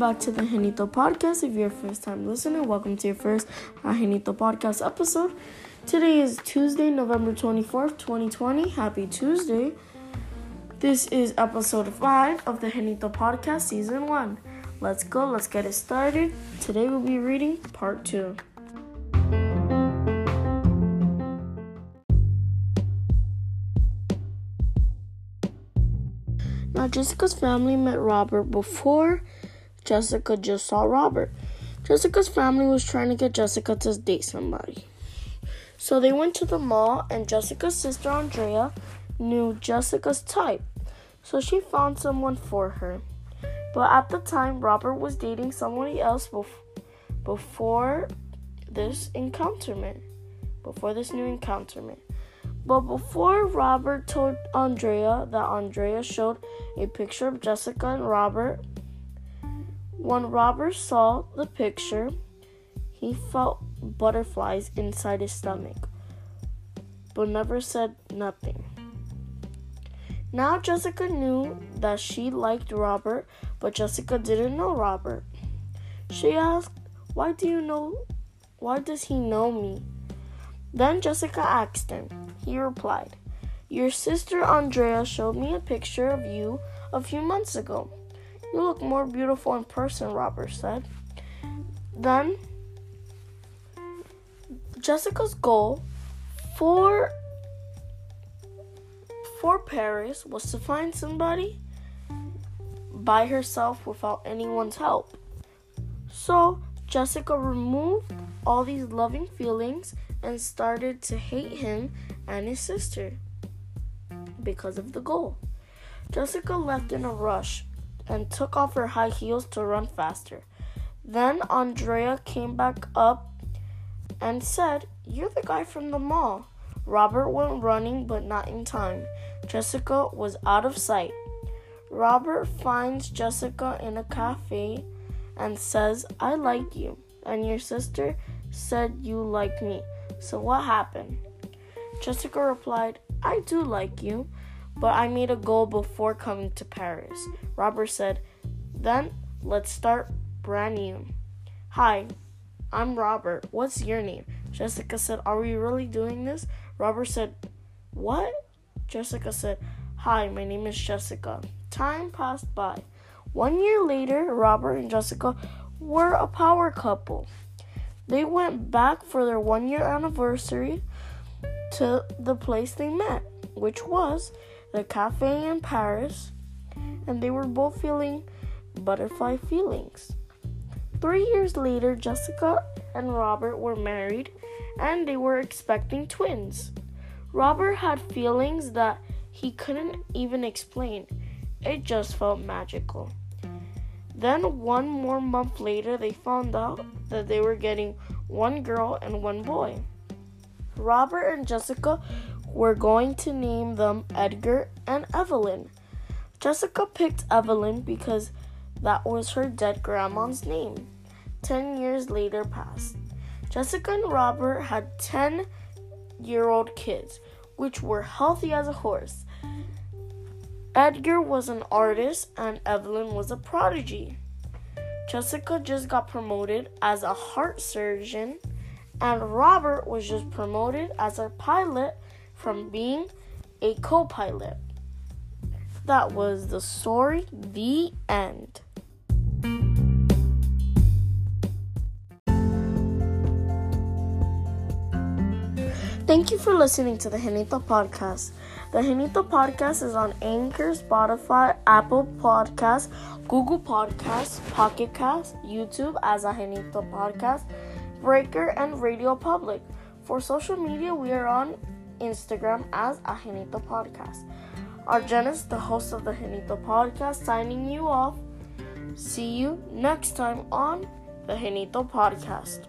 back to the Genito podcast. If you're a first time listener, welcome to your first uh, Genito podcast episode. Today is Tuesday, November 24th, 2020. Happy Tuesday. This is episode 5 of the Genito podcast, season 1. Let's go, let's get it started. Today we'll be reading part 2. Now, Jessica's family met Robert before Jessica just saw Robert. Jessica's family was trying to get Jessica to date somebody. So they went to the mall, and Jessica's sister Andrea knew Jessica's type. So she found someone for her. But at the time, Robert was dating somebody else bef- before this encounterment. Before this new encounterment. But before Robert told Andrea that Andrea showed a picture of Jessica and Robert, when Robert saw the picture, he felt butterflies inside his stomach, but never said nothing. Now Jessica knew that she liked Robert, but Jessica didn't know Robert. She asked, "Why do you know? Why does he know me?" Then Jessica asked him. He replied, "Your sister Andrea showed me a picture of you a few months ago. You look more beautiful in person, Robert said. Then, Jessica's goal for for Paris was to find somebody by herself without anyone's help. So, Jessica removed all these loving feelings and started to hate him and his sister because of the goal. Jessica left in a rush and took off her high heels to run faster. Then Andrea came back up and said, You're the guy from the mall. Robert went running, but not in time. Jessica was out of sight. Robert finds Jessica in a cafe and says, I like you, and your sister said you like me. So what happened? Jessica replied, I do like you, but I made a goal before coming to Paris. Robert said, Then let's start brand new. Hi, I'm Robert. What's your name? Jessica said, Are we really doing this? Robert said, What? Jessica said, Hi, my name is Jessica. Time passed by. One year later, Robert and Jessica were a power couple. They went back for their one year anniversary to the place they met, which was the cafe in Paris, and they were both feeling butterfly feelings. Three years later, Jessica and Robert were married and they were expecting twins. Robert had feelings that he couldn't even explain, it just felt magical. Then, one more month later, they found out that they were getting one girl and one boy. Robert and Jessica were going to name them Edgar and Evelyn. Jessica picked Evelyn because that was her dead grandma's name. Ten years later passed. Jessica and Robert had 10 year old kids, which were healthy as a horse. Edgar was an artist and Evelyn was a prodigy. Jessica just got promoted as a heart surgeon, and Robert was just promoted as a pilot from being a co pilot. That was the story, the end. Thank you for listening to the Genito Podcast. The Genito Podcast is on Anchor, Spotify, Apple Podcasts, Google Podcasts, Pocket Cast, YouTube as a Genito Podcast, Breaker, and Radio Public. For social media, we are on Instagram as Ajenito Podcast. Argenis, the host of the Genito Podcast, signing you off. See you next time on the Genito Podcast.